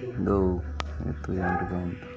Go, itu yang dibantu